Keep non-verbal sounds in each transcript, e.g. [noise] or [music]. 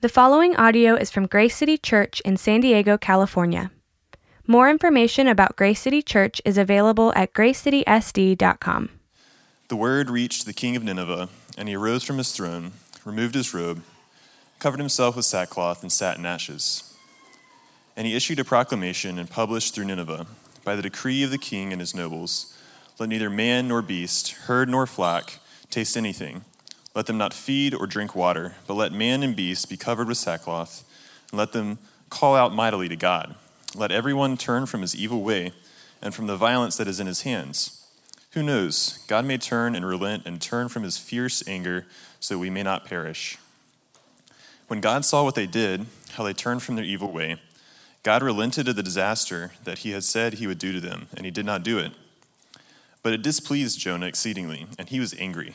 The following audio is from Grace City Church in San Diego, California. More information about Grace City Church is available at gracecitysd.com. The word reached the king of Nineveh, and he arose from his throne, removed his robe, covered himself with sackcloth, and sat in ashes. And he issued a proclamation and published through Nineveh, by the decree of the king and his nobles Let neither man nor beast, herd nor flock, taste anything let them not feed or drink water, but let man and beast be covered with sackcloth, and let them call out mightily to God. Let everyone turn from his evil way and from the violence that is in his hands. Who knows? God may turn and relent and turn from his fierce anger so we may not perish. When God saw what they did, how they turned from their evil way, God relented of the disaster that he had said he would do to them, and he did not do it. But it displeased Jonah exceedingly, and he was angry.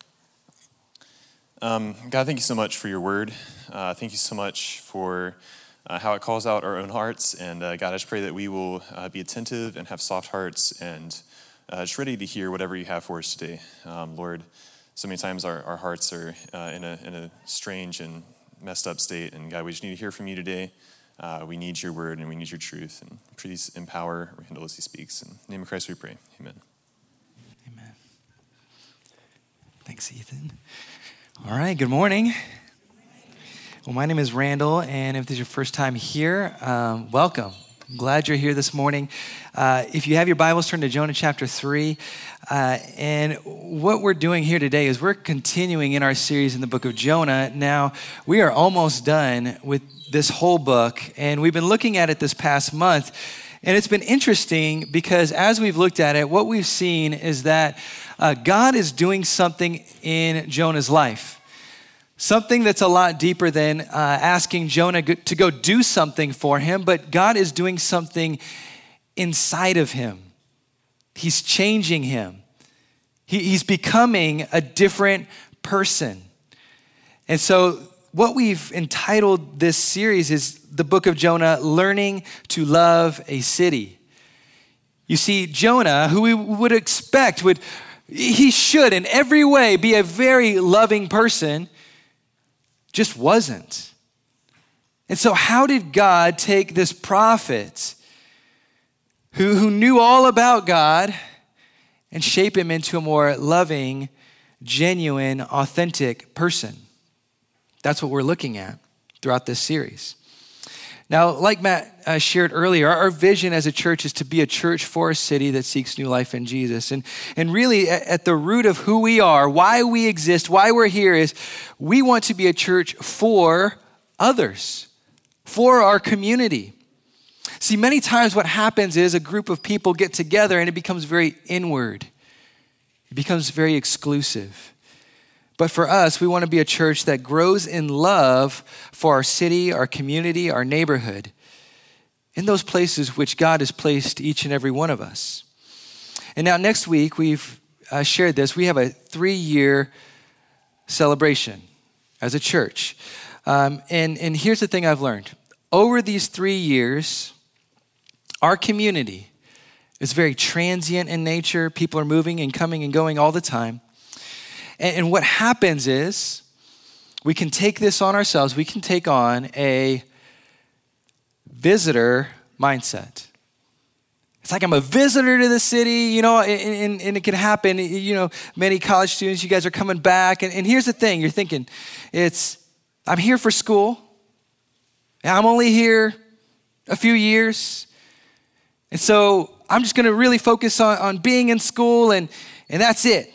Um, God, thank you so much for your word. Uh, thank you so much for uh, how it calls out our own hearts. And uh, God, I just pray that we will uh, be attentive and have soft hearts and uh, just ready to hear whatever you have for us today. Um, Lord, so many times our, our hearts are uh, in, a, in a strange and messed up state. And God, we just need to hear from you today. we need your word and we need your truth. And please empower Randall as he speaks. In the name of Christ we pray. Amen. Amen. Thanks, Ethan. All right, good morning. Well, my name is Randall, and if this is your first time here, um, welcome. I'm glad you're here this morning. Uh, if you have your Bibles, turn to Jonah chapter 3. Uh, and what we're doing here today is we're continuing in our series in the book of Jonah. Now, we are almost done with this whole book, and we've been looking at it this past month. And it's been interesting because as we've looked at it, what we've seen is that uh, God is doing something in Jonah's life. Something that's a lot deeper than uh, asking Jonah to go do something for him, but God is doing something inside of him. He's changing him, he, he's becoming a different person. And so, what we've entitled this series is the book of Jonah Learning to Love a City. You see, Jonah, who we would expect would he should, in every way, be a very loving person, just wasn't. And so, how did God take this prophet who, who knew all about God and shape him into a more loving, genuine, authentic person? That's what we're looking at throughout this series. Now, like Matt uh, shared earlier, our, vision as a church is to be a church for a city that seeks new life in Jesus. And, and really, at, at the root of who we are, why we exist, why we're here, is we want to be a church for others, for our community. See, many times what happens is a group of people get together and it becomes very inward, it becomes very exclusive. But for us, we want to be a church that grows in love for our city, our community, our neighborhood, in those places which God has placed each and every one of us. And now, next week, we've uh, shared this. We have a three year celebration as a church. Um, and, and here's the thing I've learned over these three years, our community is very transient in nature. People are moving and coming and going all the time. And, and what happens is we can take this on ourselves, we can take on a visitor mindset. It's like I'm a visitor to the city, you know, and, and, and, it can happen. You know, many college students, you guys are coming back. And, and here's the thing you're thinking, it's, I'm here for school. I'm only here a few years. And so I'm just going to really focus on, on being in school, and, and that's it.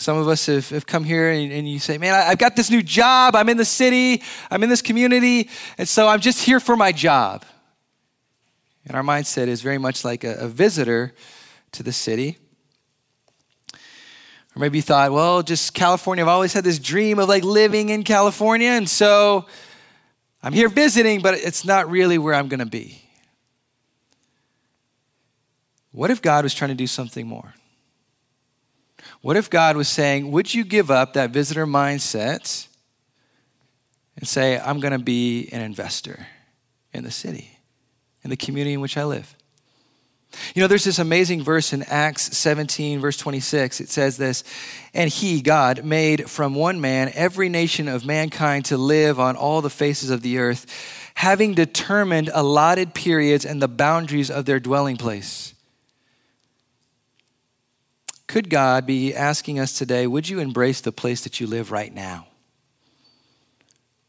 Some of us have, have come here and, and you say, Man, I, I've got this new job. I'm in the city. I'm in this community. And so I'm just here for my job. And our mindset is very much like a, a visitor to the city. Or maybe you thought, well, just California. I've always had this dream of like living in California. And so I'm here visiting, but it's not really where I'm going to be. What if God was trying to do something more? What if God was saying, Would you give up that visitor mindset and say, I'm going to be an investor in the city, in the community in which I live? You know, there's this amazing verse in Acts 17, verse 26. It says this And he, God, made from one man every nation of mankind to live on all the faces of the earth, having determined allotted periods and the boundaries of their dwelling place. Could God be asking us today, would you embrace the place that you live right now?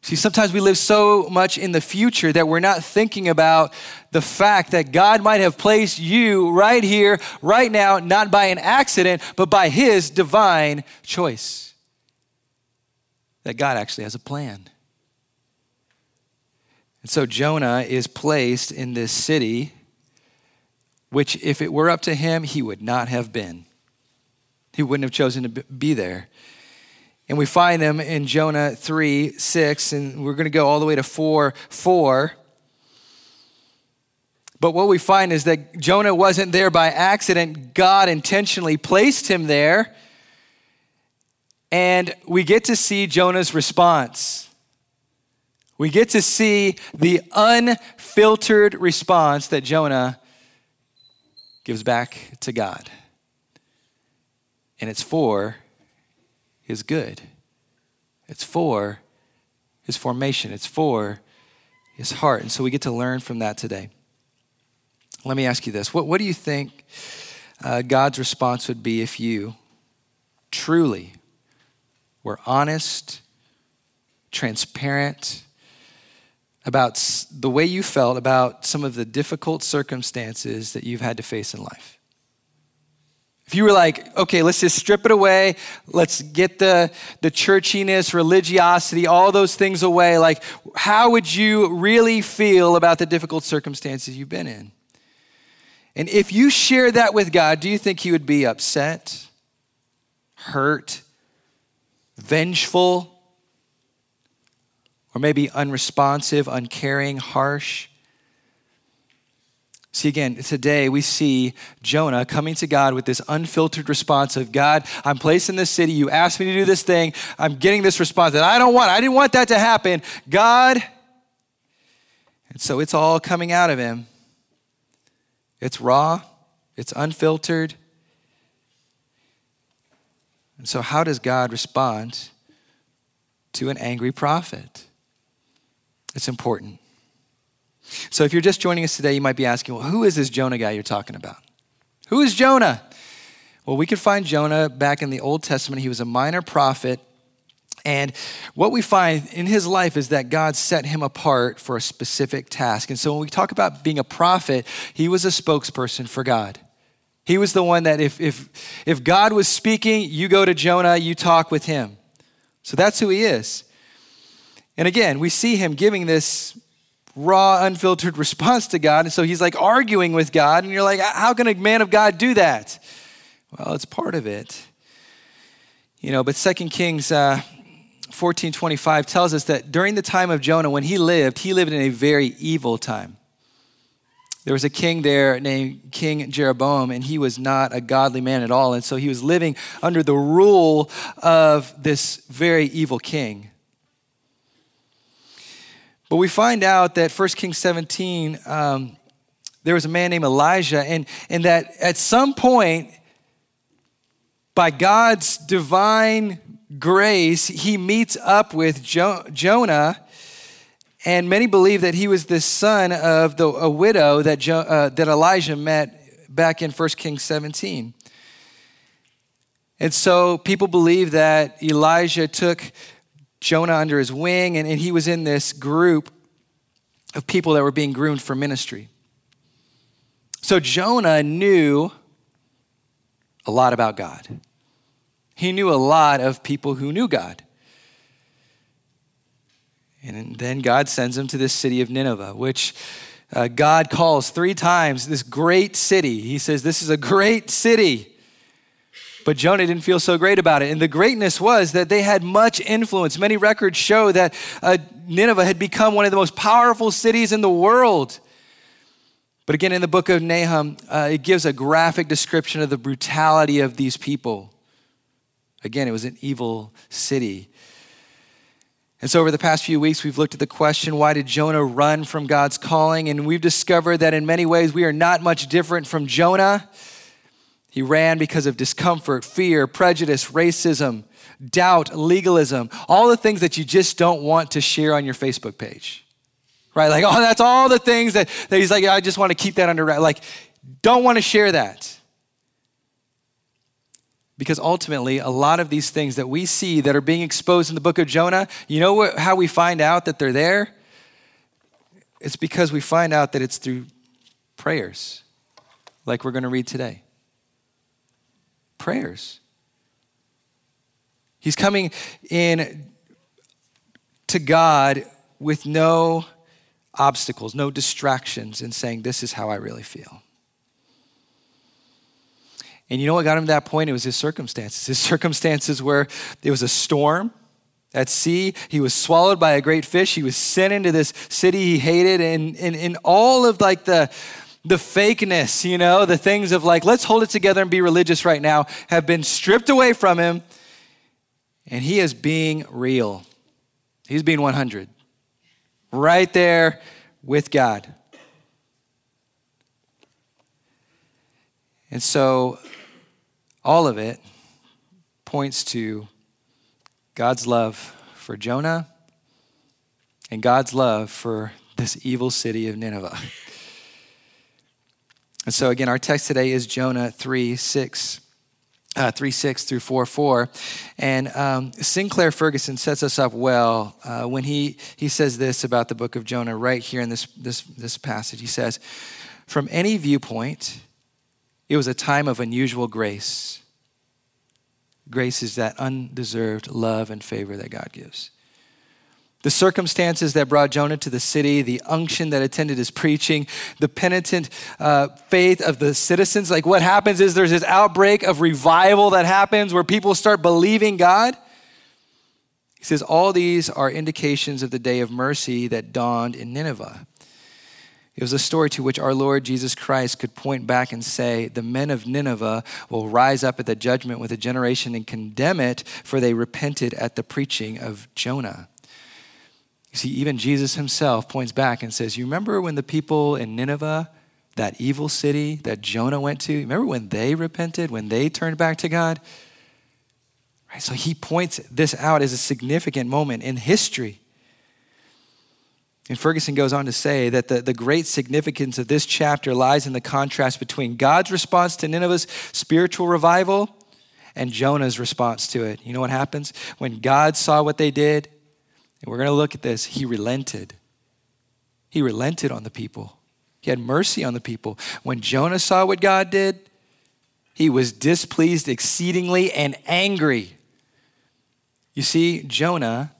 See, sometimes we live so much in the future that we're not thinking about the fact that God might have placed you right here, right now, not by an accident, but by His divine choice. That God actually has a plan. And so Jonah is placed in this city, which, if it were up to him, he would not have been. He wouldn't have chosen to be there. And we find them in Jonah 3 6, and we're going to go all the way to 4 4. But what we find is that Jonah wasn't there by accident. God intentionally placed him there. And we get to see Jonah's response. We get to see the unfiltered response that Jonah gives back to God. And it's for his good. It's for his formation, it's for his heart. And so we get to learn from that today. Let me ask you this what, what do you think uh, God's response would be if you truly were honest, transparent about the way you felt about some of the difficult circumstances that you've had to face in life? If you were like, okay, let's just strip it away, let's get the, the churchiness, religiosity, all those things away, like, how would you really feel about the difficult circumstances you've been in? And if you share that with God, do you think He would be upset, hurt, vengeful, or maybe unresponsive, uncaring, harsh? See, again, today we see Jonah coming to God with this unfiltered response of God, I'm placed in this city. You asked me to do this thing. I'm getting this response that I don't want. I didn't want that to happen. God. And so it's all coming out of him. It's raw, it's unfiltered. And so, how does God respond to an angry prophet? It's important. So if you're just joining us today, you might be asking, well, who is this Jonah guy you're talking about? Who is Jonah? Well, we can find Jonah back in the Old Testament. He was a minor prophet. And what we find in his life is that God set him apart for a specific task. And so when we talk about being a prophet, he was a spokesperson for God. He was the one that if, if, if God was speaking, you go to Jonah, you talk with him. So that's who he is. And again, we see him giving this raw, unfiltered response to God. And so he's like arguing with God. And you're like, how can a man of God do that? Well, it's part of it. You know, but Second Kings uh, 14 25 tells us that during the time of Jonah, when he lived, he lived in a very evil time. There was a king there named King Jeroboam, and he was not a godly man at all. And so he was living under the rule of this very evil king. But we find out that 1 Kings 17, um, there was a man named Elijah, and, and that at some point, by God's divine grace, he meets up with jo- Jonah. And many believe that he was the son of the, a widow that, jo- uh, that Elijah met back in 1 Kings 17. And so people believe that Elijah took Jonah under his wing, and, and he was in this group of people that were being groomed for ministry. So Jonah knew a lot about God. He knew a lot of people who knew God. And then God sends him to this city of Nineveh, which uh, God calls three times this great city. He says, This is a great city. But Jonah didn't feel so great about it. And the greatness was that they had much influence. Many records show that uh, Nineveh had become one of the most powerful cities in the world. But again, in the book of Nahum, uh, it gives a graphic description of the brutality of these people. Again, it was an evil city. And so, over the past few weeks, we've looked at the question why did Jonah run from God's calling? And we've discovered that in many ways, we are not much different from Jonah. He ran because of discomfort, fear, prejudice, racism, doubt, legalism, all the things that you just don't want to share on your Facebook page. Right? Like, [laughs] oh, that's all the things that, that he's like, I just want to keep that under Like, don't want to share that. Because ultimately, a lot of these things that we see that are being exposed in the book of Jonah, you know what, how we find out that they're there? It's because we find out that it's through prayers, like we're going to read today. Prayers. He's coming in to God with no obstacles, no distractions, and saying, This is how I really feel. And you know what got him to that point? It was his circumstances. His [laughs] circumstances where it was a storm at sea. He was swallowed by a great fish. He was sent into this city he hated. And, and, and all of like the, the fakeness, you know, the things of like, let's hold it together and be religious right now have been stripped away from him. And he is being real. He's being 100. Right there with God. And so all of it points to God's love for Jonah and God's love for this evil city of Nineveh. [laughs] And so, again, our text today is Jonah 3 6. Uh, 3 6 through 4 4. And um, Sinclair Ferguson sets us up well uh, when he, he says this about the book of Jonah right here in this, this, this passage. He says, From any viewpoint, it was a time of unusual grace. Grace is that undeserved love and favor that God gives. The circumstances that brought Jonah to the city, the unction that attended his preaching, the penitent uh, faith of the citizens. Like what happens is there's this outbreak of revival that happens where people start believing God. He says, All these are indications of the day of mercy that dawned in Nineveh. It was a story to which our Lord Jesus Christ could point back and say, The men of Nineveh will rise up at the judgment with a generation and condemn it, for they repented at the preaching of Jonah. You see, even Jesus himself points back and says, You remember when the people in Nineveh, that evil city that Jonah went to, remember when they repented, when they turned back to God? Right, so he points this out as a significant moment in history. And Ferguson goes on to say that the, the great significance of this chapter lies in the contrast between God's response to Nineveh's spiritual revival and Jonah's response to it. You know what happens? When God saw what they did, and we're going to look at this, he relented. He relented on the people. He had mercy on the people. When Jonah saw what God did, he was displeased exceedingly and angry. You see, Jonah,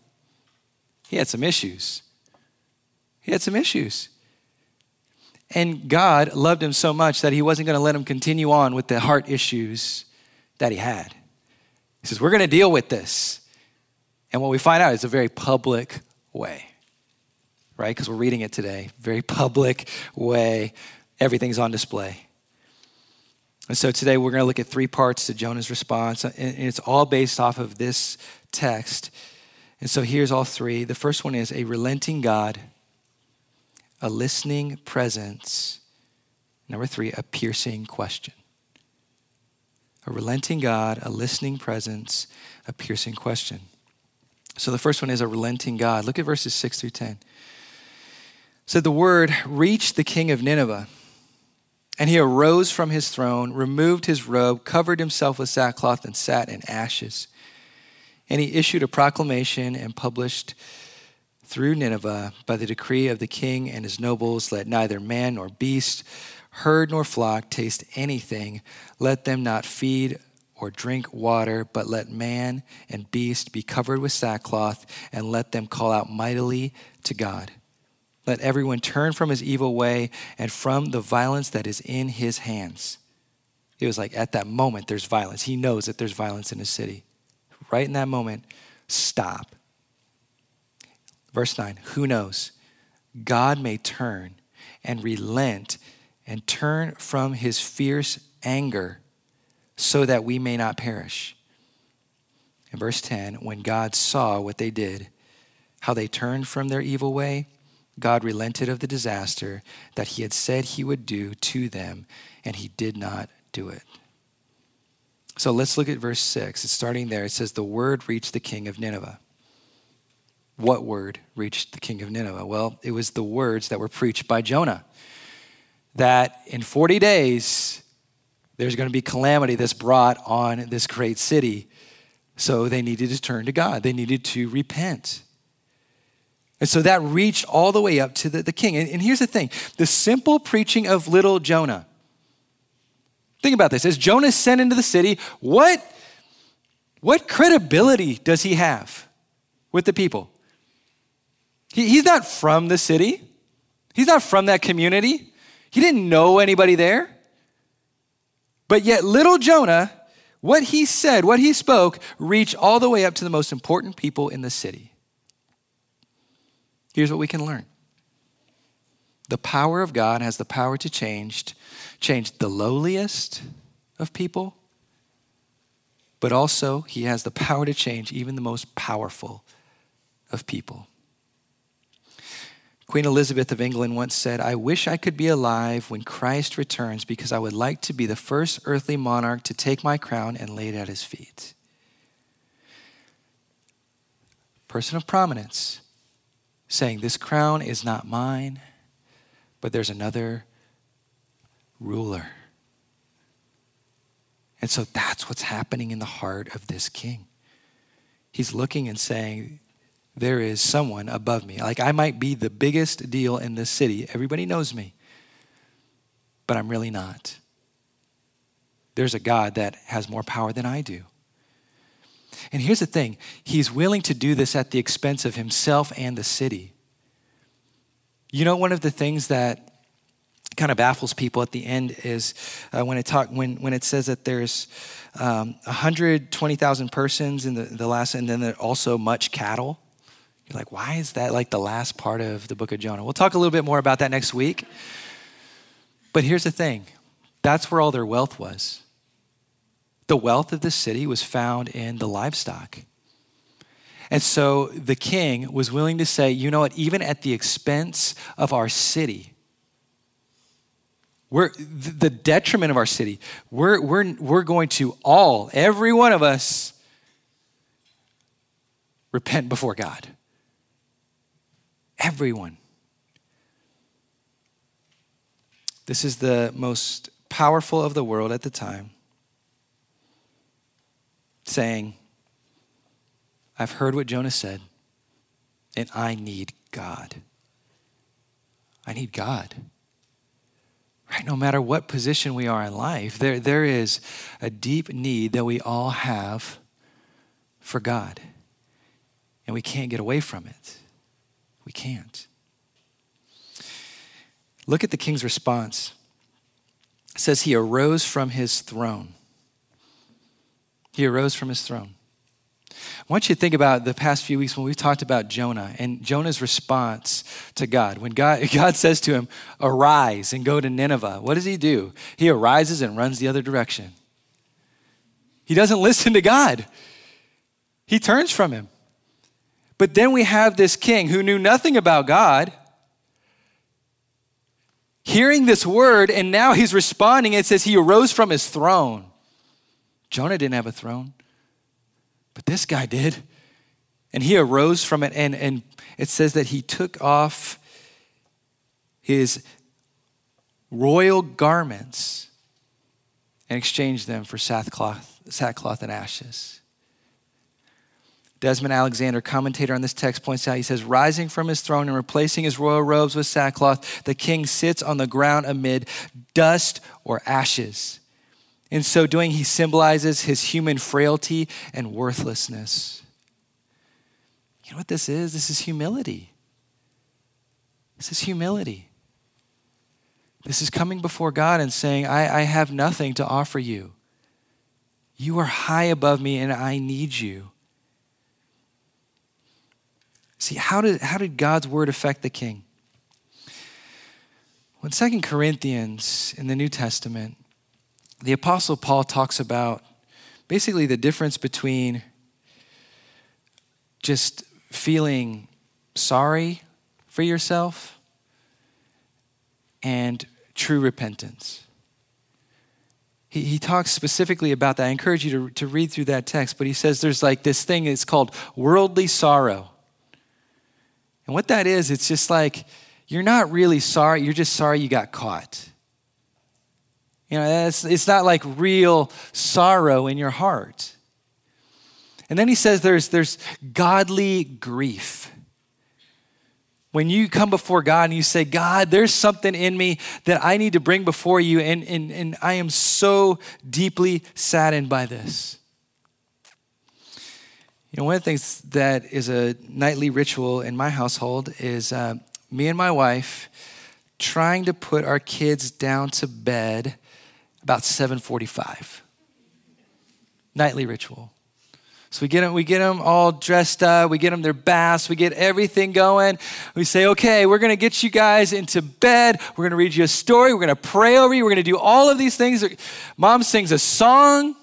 he had some issues. He had some issues. And God loved him so much that he wasn't going to let him continue on with the heart issues that he had. He says, We're going to deal with this. And what we find out is a very public way, right? Because we're reading it today. Very public way. Everything's on display. And so today we're going to look at three parts to Jonah's response. And it's all based off of this text. And so here's all three. The first one is a relenting God a listening presence. Number three, a piercing question. A relenting God, a listening presence, a piercing question. So the first one is a relenting God. Look at verses 6 through 10. So the word reached the king of Nineveh, and he arose from his throne, removed his robe, covered himself with sackcloth, and sat in ashes. And he issued a proclamation and published through Nineveh by the decree of the king and his nobles, let neither man nor beast, herd nor flock taste anything. Let them not feed or drink water, but let man and beast be covered with sackcloth, and let them call out mightily to God. Let everyone turn from his evil way and from the violence that is in his hands. it was like at that moment there's violence. He knows that there's violence in his city. Right in that moment, stop. Verse 9 Who knows? God may turn and relent and turn from his fierce anger so that we may not perish. In verse 10, when God saw what they did, how they turned from their evil way, God relented of the disaster that he had said he would do to them, and he did not do it. So let's look at verse 6. It's starting there. It says, The word reached the king of Nineveh. What word reached the king of Nineveh? Well, it was the words that were preached by Jonah that in 40 days, there's going to be calamity that's brought on this great city. So they needed to turn to God, they needed to repent. And so that reached all the way up to the, the king. And, and here's the thing the simple preaching of little Jonah. Think about this. As Jonah sent into the city, what, what credibility does he have with the people? He, he's not from the city, he's not from that community. He didn't know anybody there. But yet, little Jonah, what he said, what he spoke, reached all the way up to the most important people in the city. Here's what we can learn the power of God has the power to change, change the lowliest of people, but also he has the power to change even the most powerful of people. Queen Elizabeth of England once said, I wish I could be alive when Christ returns because I would like to be the first earthly monarch to take my crown and lay it at his feet. Person of prominence saying, This crown is not mine, but there's another ruler. And so that's what's happening in the heart of this king. He's looking and saying, there is someone above me. Like I might be the biggest deal in this city. Everybody knows me, but I'm really not. There's a God that has more power than I do. And here's the thing He's willing to do this at the expense of Himself and the city. You know, one of the things that kind of baffles people at the end is uh, when it talk when when it says that there's um, 120,000 persons in the, the last, and then there also much cattle. You're like, why is that like the last part of the book of Jonah? We'll talk a little bit more about that next week. But here's the thing that's where all their wealth was. The wealth of the city was found in the livestock. And so the king was willing to say, you know what, even at the expense of our city, we're the detriment of our city, we're, we're, we're going to all, every one of us, repent before God. Everyone. This is the most powerful of the world at the time, saying, I've heard what Jonah said, and I need God. I need God. Right? No matter what position we are in life, there, there is a deep need that we all have for God. And we can't get away from it. We can't. Look at the king's response. It says he arose from his throne. He arose from his throne. I want you to think about the past few weeks when we've talked about Jonah and Jonah's response to God. When God, [laughs] God says to him, Arise and go to Nineveh, what does he do? He arises and runs the other direction. He doesn't [laughs] listen to God, he turns from him. But then we have this king who knew nothing about God hearing this word, and now he's responding. It says he arose from his throne. Jonah didn't have a throne, but this guy did. And he arose from it, and, and it says that he took off his royal garments and exchanged them for sackcloth, sackcloth and ashes. Desmond Alexander, commentator on this text, points out he says, Rising from his throne and replacing his royal robes with sackcloth, the king sits on the ground amid dust or ashes. In so doing, he symbolizes his human frailty and worthlessness. You know what this is? This is humility. This is humility. This is coming before God and saying, I, I have nothing to offer you. You are high above me and I need you. See, how did, how did God's word affect the king? When Second Corinthians in the New Testament, the Apostle Paul talks about basically the difference between just feeling sorry for yourself and true repentance. He, he talks specifically about that. I encourage you to, to read through that text, but he says there's like this thing, it's called worldly sorrow. And what that is, it's just like you're not really sorry, you're just sorry you got caught. You know, it's, it's not like real sorrow in your heart. And then he says there's, there's godly grief. When you come before God and you say, God, there's something in me that I need to bring before you, and, and, and I am so deeply saddened by this. You know, one of the things that is a nightly ritual in my household is uh, me and my wife trying to put our kids down to bed about 7:45. Nightly ritual. So we get them, we get them all dressed up, we get them their baths, we get everything going. We say, okay, we're gonna get you guys into bed. We're gonna read you a story. We're gonna pray over you. We're gonna do all of these things. Mom sings a song.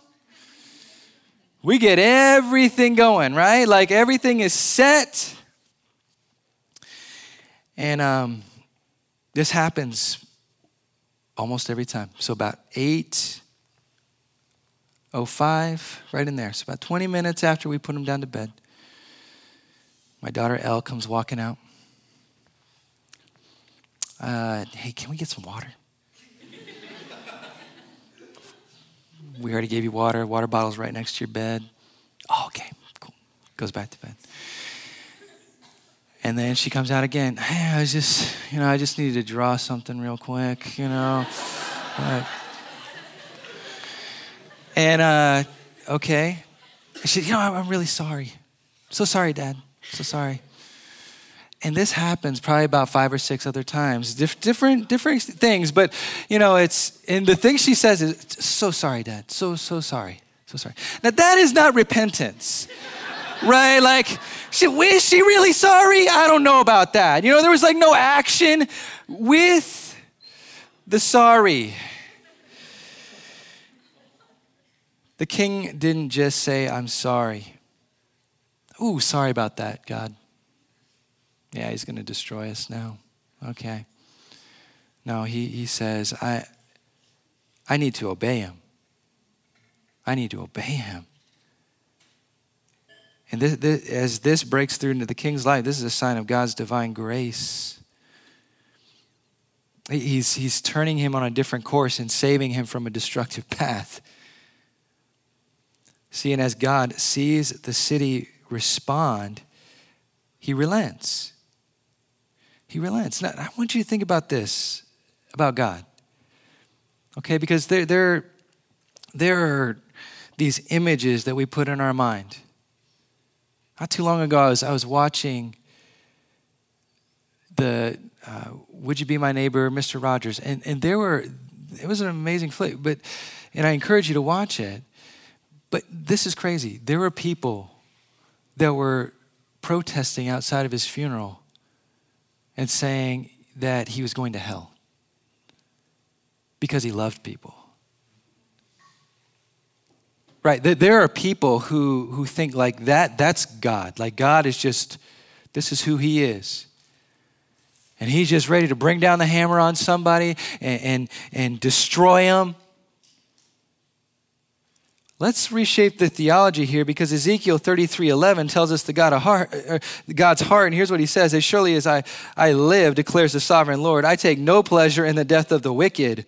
We get everything going, right? Like everything is set. And um, this happens almost every time. So about 8.05, right in there. So about 20 minutes after we put him down to bed, my daughter Elle comes walking out. Uh, hey, can we get some water? We already gave you water. Water bottle's right next to your bed. Oh, okay, cool. Goes back to bed. And then she comes out again. Hey, I was just, you know, I just needed to draw something real quick, you know. and, uh, okay. She you know, I'm really sorry. So sorry, Dad. So sorry. And this happens probably about five or six other times, Dif- different, different things. But, you know, it's, and the thing she says is, so sorry, Dad. So, so sorry. So sorry. Now, that is not repentance [laughs] right? Like, she, is she really sorry? I don't know about that. You know, there was like no action with the sorry. The king didn't just say, I'm sorry. Ooh, sorry about that, God. Yeah, he's going to destroy us now. Okay. No, he, he says, I, I need to obey him. I need to obey him. And this, this, as this breaks through into the king's life, this is a sign of God's divine grace. He's, he's turning him on a different course and saving him from a destructive [laughs] path. See, and as God sees the city respond, he relents. He relents. Now, I want you to think about this about God. Okay, because there, there, there are these images that we put in our mind not too long ago, I was, I was watching the uh, Would You Be My Neighbor, Mr. Rogers, and, and there were, it was an amazing flick, but, and I encourage you to watch it. But this is crazy. There were people that were protesting outside of his funeral and saying that he was going to hell because he loved people. Right. There are people who, who think like that, that's God. Like God is just, this is who he is. And he's just ready to bring down the hammer on somebody and, and, and destroy them. Let's reshape the theology here because Ezekiel 33 11 tells us the God of heart, uh, God's heart. And here's what he says As surely as I, I live, declares the sovereign Lord, I take no pleasure in the death of the wicked,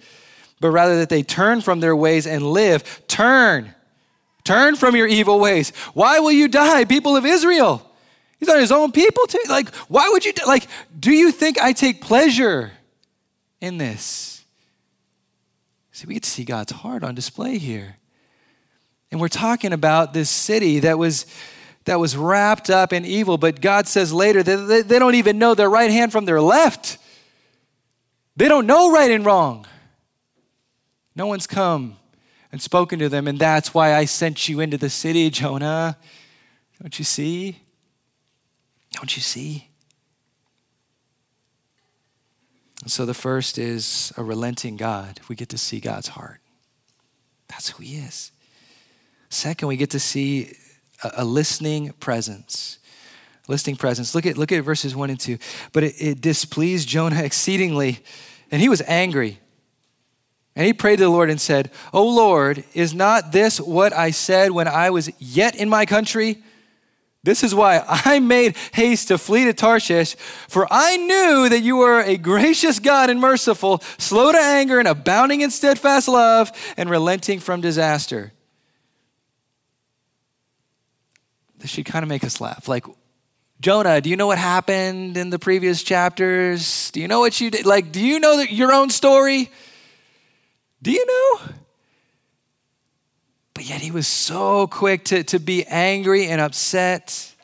but rather that they turn from their ways and live. Turn Turn from your evil ways. Why will you die, people of Israel? He's on his own people too. Like, why would you, like, do you think I take pleasure in this? See, we get to see God's heart on display here. And we're talking about this city that was that was wrapped up in evil, but God says later that they don't even know their right hand from their left. They don't know right and wrong. No one's come and spoken to them, and that's why I sent you into the city, Jonah. Don't you see? Don't you see? so the first is a relenting God. We get to see God's heart. That's who He is. Second, we get to see a, a listening presence. Listening presence. Look at, look at verses 1 and 2. But it, it displeased Jonah [laughs] exceedingly, and he was angry. And he prayed to the Lord and said, O Lord, is not this what I said when I was yet in my country? This is why I made haste to flee to Tarshish, for I knew that you are a gracious God and merciful, slow to anger and abounding in steadfast love, and relenting from disaster. This should kind of make us laugh. Like, Jonah, do you know what happened in the previous chapters? Do you know what you did? Like, do you know your own story? Do you know? But yet he was so quick to, to be angry and upset.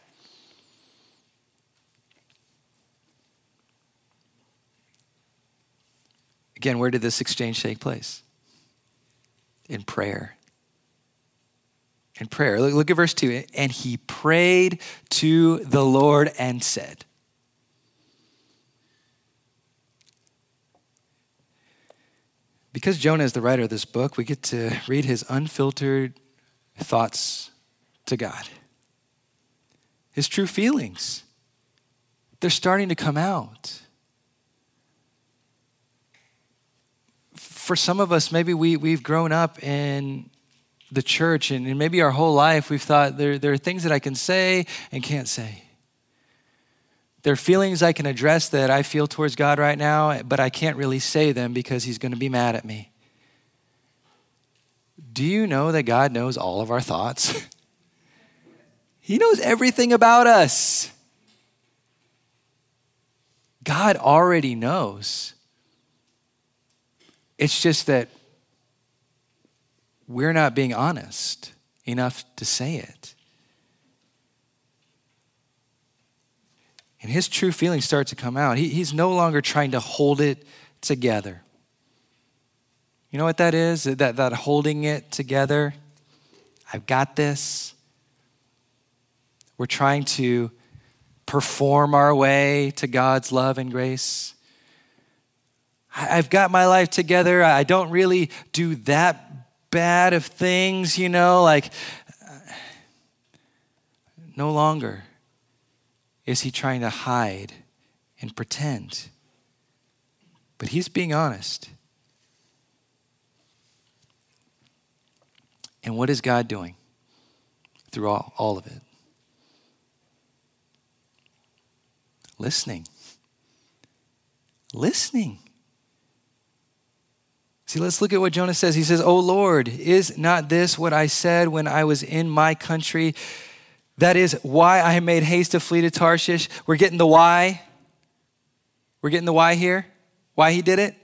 Again, where did this exchange take place? In prayer. In prayer. Look, look at verse 2. And he prayed to the Lord and said, because Jonah is the writer of this book, we get to read his unfiltered thoughts to God. His true feelings, they're starting to come out. For some of us, maybe we, we've grown up in the church, and, maybe our whole life we've thought there, there are things that I can say and can't say. There are feelings I can address that I feel towards God right now, but I can't really say them because He's going to be mad at me. Do you know that God knows all of our thoughts? [laughs] he knows everything about us. God already knows. It's just that we're not being honest enough to say it. And his true feelings start to come out. He, he's no longer trying to hold it together. You know what that is? That, that holding it together. I've got this. We're trying to perform our way to God's love and grace. I've got my life together. I don't really do that bad of things, you know, like no longer is he trying to hide and pretend? But he's being honest. And what is God doing through all, all of it? Listening. Listening. See, let's look at what Jonah says. He says, Oh Lord, is not this what I said when I was in my country? That is why I made haste to flee to Tarshish. We're getting the why. We're getting the why here. Why he did it.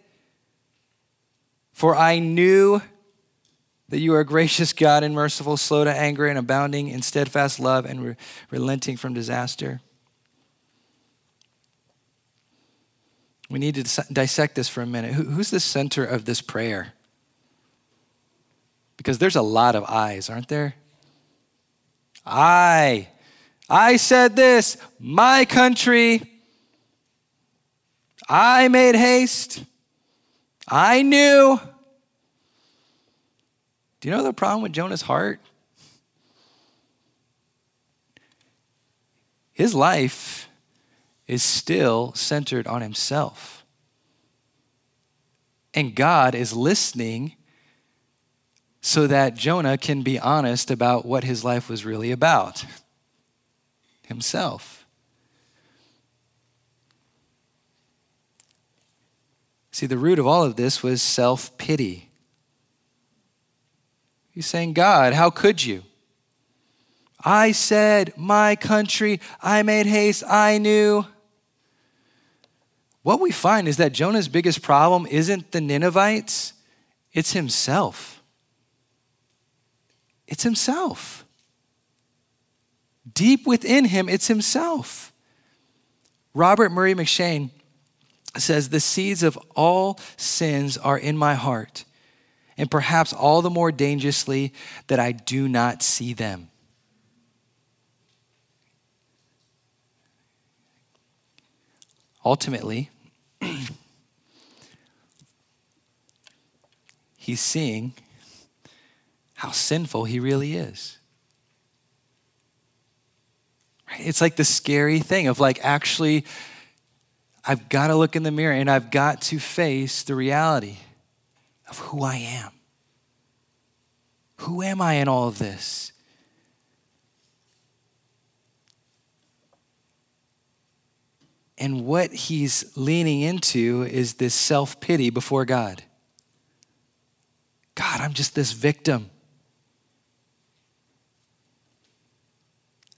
For I knew that you are a gracious God and merciful, slow to anger and abounding in steadfast love and re- relenting from disaster. We need to dissect this for a minute. who's the center of this prayer? Because there's a lot of eyes, aren't there? I, I said this, my country. I made haste. I knew. Do you know the problem with Jonah's heart? His life is still centered on himself. And God is listening so that Jonah can be honest about what his life was really about himself. See, the root of all of this was self pity. He's saying, God, how could you? I said, My country, I made haste, I knew. What we find is that Jonah's biggest problem isn't the Ninevites, it's himself. It's himself. Deep within him, it's himself. Robert Murray M'Cheyne says, The seeds of all sins are in my heart, and perhaps all the more dangerously that I do not see them. Ultimately, he's seeing how sinful he really is. It's like the scary thing of like actually, I've got to look in the mirror and I've got to face the reality of who I am. Who am I in all of this? And what he's leaning into is this self pity before God. God, I'm just this victim.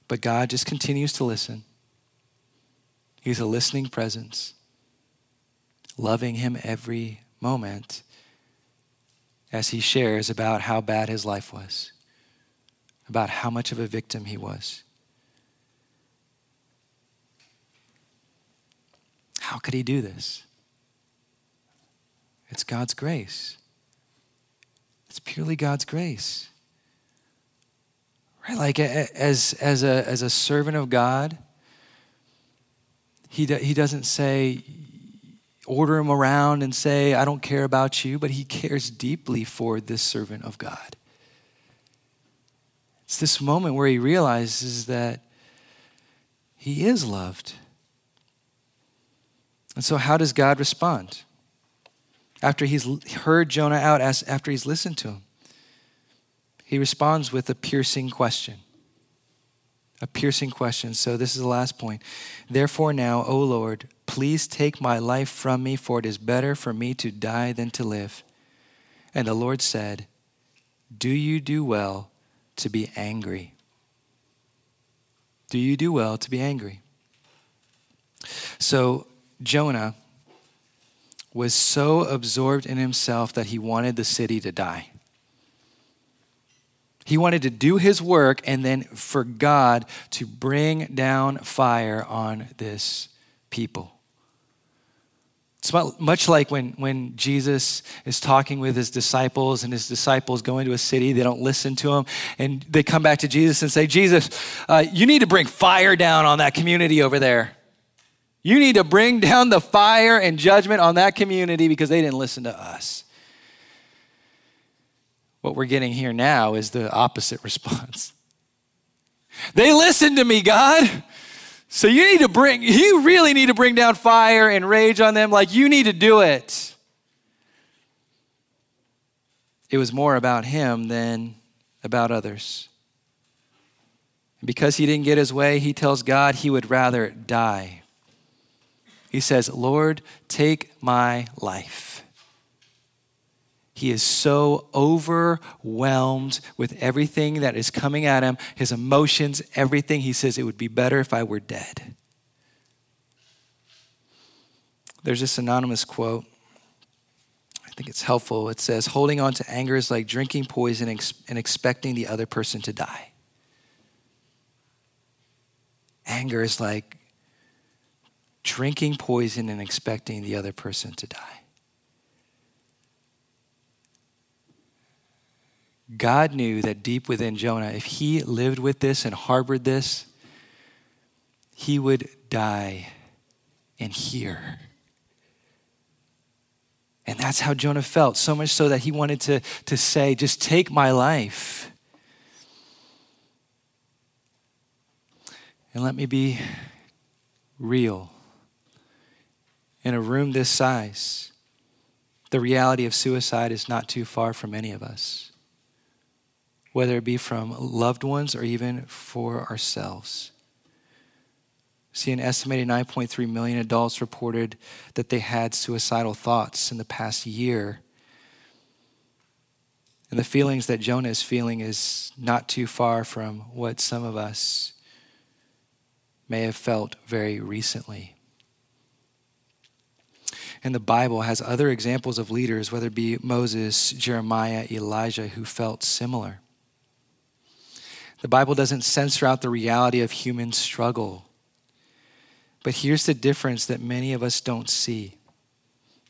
But God just continues to listen. He's a listening presence, loving him every moment as he shares about how bad his life was, about how much of a victim he was. How could he do this? It's God's grace. It's purely God's grace. Right? Like as, as, a, as a servant of God, he, do, he doesn't say, order him around and say, I don't care about you, but he cares deeply for this servant of God. It's this moment where he realizes that he is loved. And so, how does God respond? After he's heard Jonah out, after he's listened to him, he responds with a piercing question. A piercing question. So, this is the last point. Therefore, now, O Lord, please take my life from me, for it is better for me to die than to live. And the Lord said, Do you do well to be angry? Do you do well to be angry? So, Jonah was so absorbed in himself that he wanted the city to die. He wanted to do his work and then for God to bring down fire on this people. It's much like when, when Jesus is talking with his disciples and his disciples go into a city, they don't listen to him, and they come back to Jesus and say, Jesus, uh, you need to bring fire down on that community over there. You need to bring down the fire and judgment on that community because they didn't listen to us. What we're getting here now is the opposite [laughs] response. They listened to me, God. So you need to bring, you really need to bring down fire and rage on them like you need to do it. It was more about him than about others. Because he didn't get his way, he tells God he would rather die. He says, Lord, take my life. He is so overwhelmed with everything that is coming at him, his emotions, everything. He says, It would be better if I were dead. There's this anonymous quote. I think it's helpful. It says, Holding on to anger is like drinking poison and expecting the other person to die. Anger is like drinking poison and expecting the other person to die. God knew that deep within Jonah, if he lived with this and harbored this, he would die in here. And that's how Jonah felt, so much so that he wanted to, to say, Just take my life. And let me be real. In a room this size, the reality of suicide is not too far from any of us whether it be from loved ones or even for ourselves. See, an estimated 9.3 million adults reported that they had suicidal thoughts in the past year. And the feelings that Jonah is feeling is not too far from what some of us may have felt very recently. And the Bible has other examples of leaders, whether it be Moses, Jeremiah, Elijah, who felt similar. The Bible doesn't censor out the reality of human struggle. But here's the difference that many of us don't see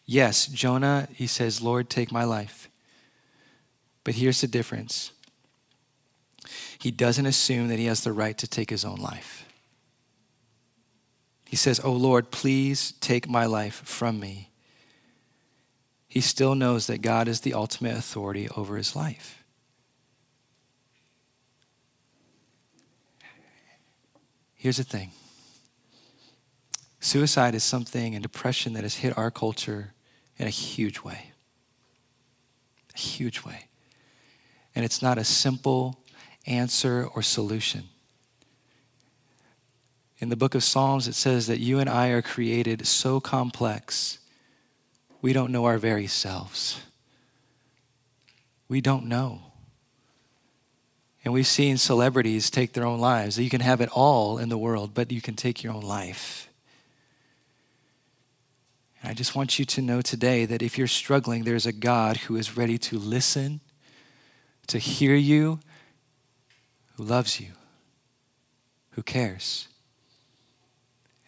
Yes, Jonah, he says, Lord, take my life. But here's the difference he doesn't assume that he has the right to take his own life. He says, Oh Lord, please take my life from me. He still knows that God is the ultimate authority over his life. Here's the thing suicide is something and depression that has hit our culture in a huge way. A huge way. And it's not a simple answer or solution. In the book of Psalms, it says that you and I are created so complex, we don't know our very selves. We don't know. And we've seen celebrities take their own lives. You can have it all in the world, but you can take your own life. And I just want you to know today that if you're struggling, there's a God who is ready to listen, to hear you, who loves you, who cares.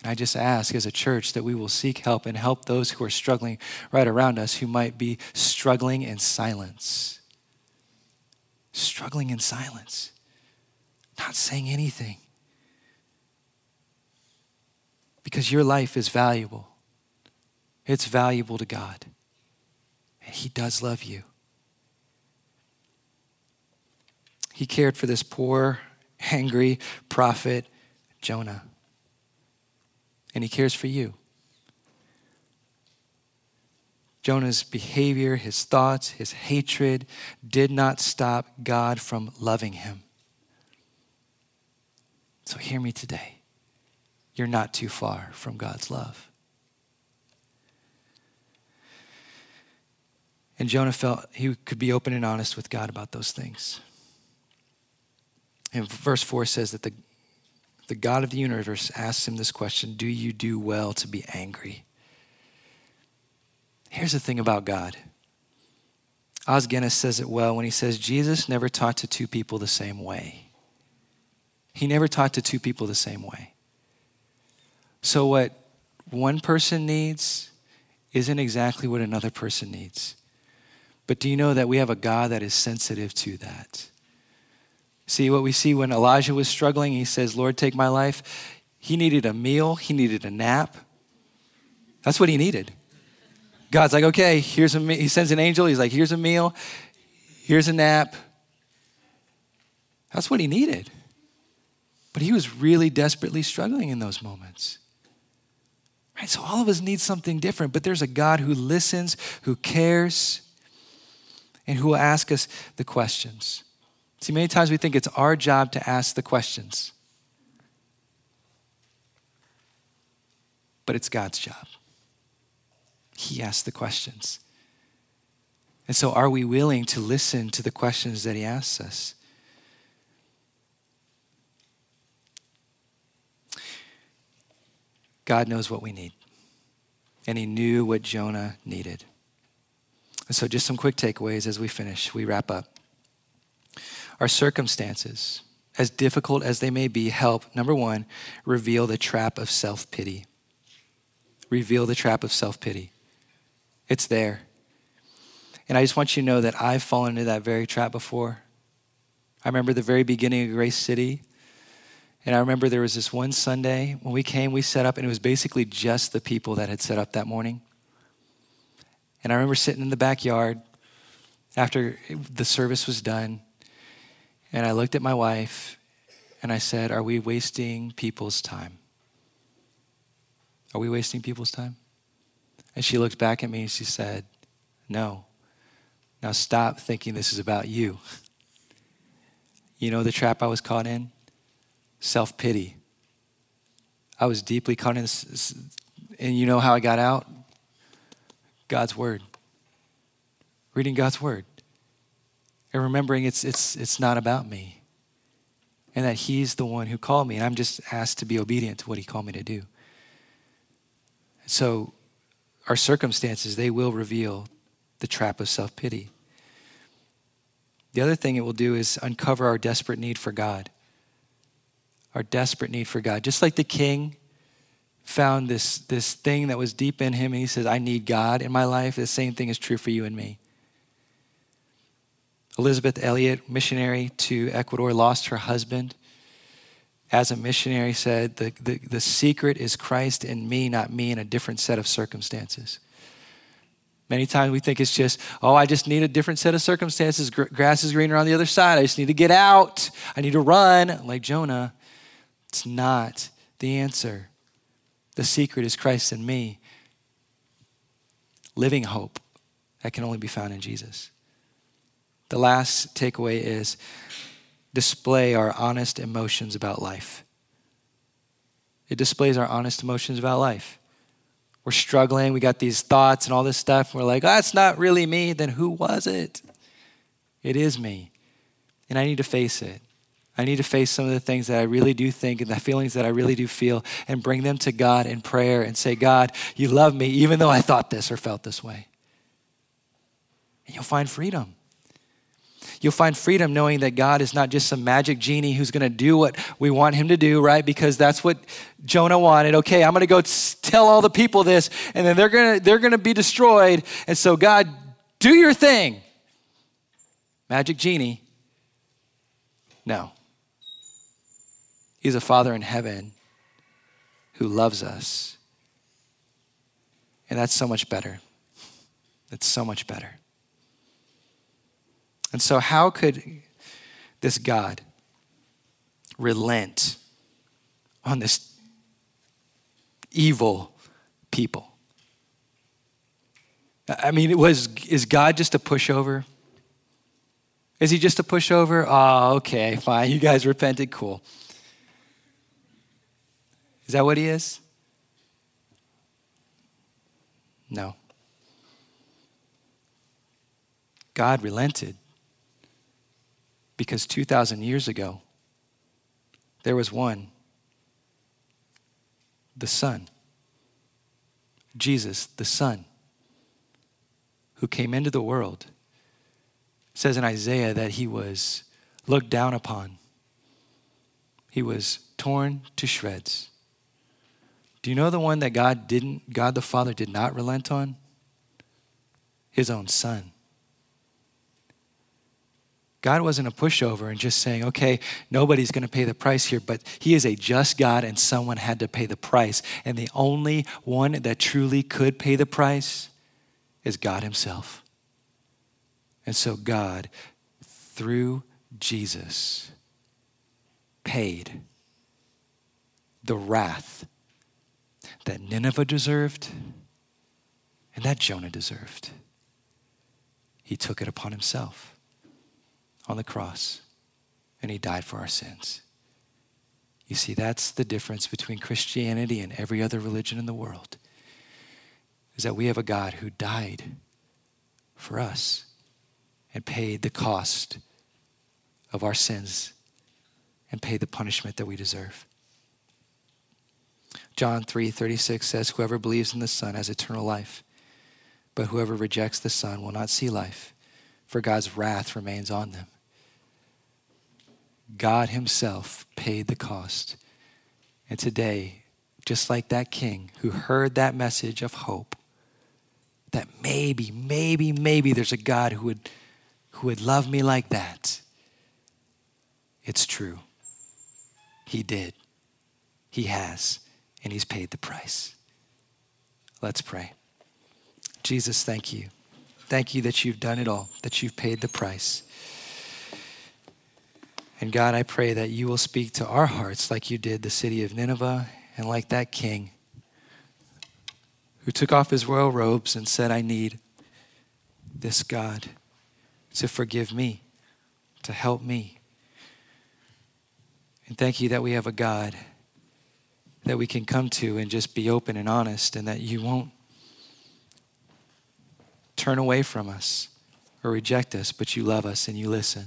I just ask as a church that we will seek help and help those who are struggling right around us who might be struggling in silence. Struggling in silence, not saying anything. Because your life is valuable. It's valuable to God. And He does love you. He cared for this poor, [laughs] angry prophet, Jonah. And he cares for you. Jonah's behavior, his thoughts, his hatred did not stop God from loving him. So hear me today. You're not too far from God's love. And Jonah felt he could be open and honest with God about those things. And verse 4 says that the, the God of the universe asks him this question Do you do well to be angry? Here's the thing about God. Os Guinness says it well when he says Jesus never taught to two people the same way. He never taught to two people the same way. So, what one person needs isn't exactly what another person needs. But do you know that we have a God that is sensitive to that? See what we see when Elijah was struggling, he says, Lord, take my life. He needed a meal, he needed a nap. That's what he needed. God's like, okay, here's a meal. he sends an angel, he's like, here's a meal, here's a nap. That's what he needed. But he was really desperately struggling in those moments. Right? So all of us need something different, but there's a God who listens, who cares, and who will ask us the questions. See, many times we think it's our job to ask the questions, but it's God's job. He asks the questions. And so, are we willing to listen to the questions that He asks us? God knows what we need, and He knew what Jonah needed. And so, just some quick takeaways as we finish, we wrap up. Our circumstances, as difficult as they may be, help, number one, reveal the trap of self pity. Reveal the trap of self pity. It's there. And I just want you to know that I've fallen into that very trap before. I remember the very beginning of Grace City. And I remember there was this one Sunday when we came, we set up, and it was basically just the people that had set up that morning. And I remember sitting in the backyard after the service was done, and I looked at my wife and I said, Are we wasting people's time? Are we wasting people's time? And she looked back at me and she said, No. Now stop thinking this is about you. [laughs] You know the trap I was caught in? Self pity. I was deeply caught in this, and you know how I got out? God's Word. Reading God's Word and remembering it's, it's, it's not about me and that He's the one who called me, and I'm just asked to be obedient to what He called me to do. So, our circumstances, they will reveal the trap of self pity. The other thing it will do is uncover our desperate need for God. Our desperate need for God. Just like the king found this, this thing that was deep in him, and he says, I need God in my life. The same thing is true for you and me. Elisabeth Elliot, missionary to Ecuador, lost her husband. As a missionary said, the, the, the secret is Christ in me, not me in a different set of circumstances. Many times we think it's just, oh, I just need a different set of circumstances. grass is greener on the other side. I just need to get out. I need to run, like Jonah. It's not the answer. The secret is Christ in me. Living hope that can only be found in Jesus. The last takeaway is display our honest emotions about life. It displays our honest emotions about life. We're struggling, we got these thoughts and all this stuff, and we're like, oh, that's not really me. Then who was it? It is me. And I need to face it. I need to face some of the things that I really do think and the feelings that I really do feel and bring them to God in prayer and say, God, you love me even though I thought this or felt this way. And you'll find freedom. You'll find freedom knowing that God is not just some magic genie who's going to do what we want him to do, right? Because that's what Jonah wanted. Okay, I'm going to go tell all the people this, and then they're going to they're going to be destroyed. And so, God, do your thing. Magic genie. No. He's a Father in heaven who loves us. And that's so much better. That's so much better. And so, how could this God relent on this evil people? I mean, it was, is God just a pushover? Is he just a pushover? Oh, okay, fine. You guys repented. Cool. Is that what he is? No. God relented because 2,000 years ago, there was one, the Son, Jesus, the Son, who came into the world. It says in Isaiah that he was looked down upon, he was torn to shreds. Do you know the one that God didn't, God the Father did not relent on? His own Son. God wasn't a pushover and just saying, okay, nobody's going to pay the price here, but He is a just God and someone had to pay the price. And the only one that truly could pay the price is God Himself. And so God, through Jesus, paid the wrath that Nineveh deserved and that Jonah deserved. He took it upon himself on the cross and he died for our sins. You see, that's the difference between Christianity and every other religion in the world. Is that we have a God who died for us and paid the cost of our sins and paid the punishment that we deserve. John 3:36 says whoever believes in the Son has eternal life but whoever rejects the Son will not see life for God's wrath remains on them. God Himself paid the cost. And today, just like that king who heard that message of hope, that maybe, maybe, maybe there's a God who would, who would love me like that. It's true. He did. He has. And He's paid the price. Let's pray. Jesus, thank you. Thank you that you've done it all, that you've paid the price. And God, I pray that you will speak to our hearts like you did the city of Nineveh and like that king who took off his royal robes and said, I need this God to forgive me, to help me. And thank you that we have a God that we can come to and just be open and honest, and that you won't turn away from us or reject us, but you love us and you listen.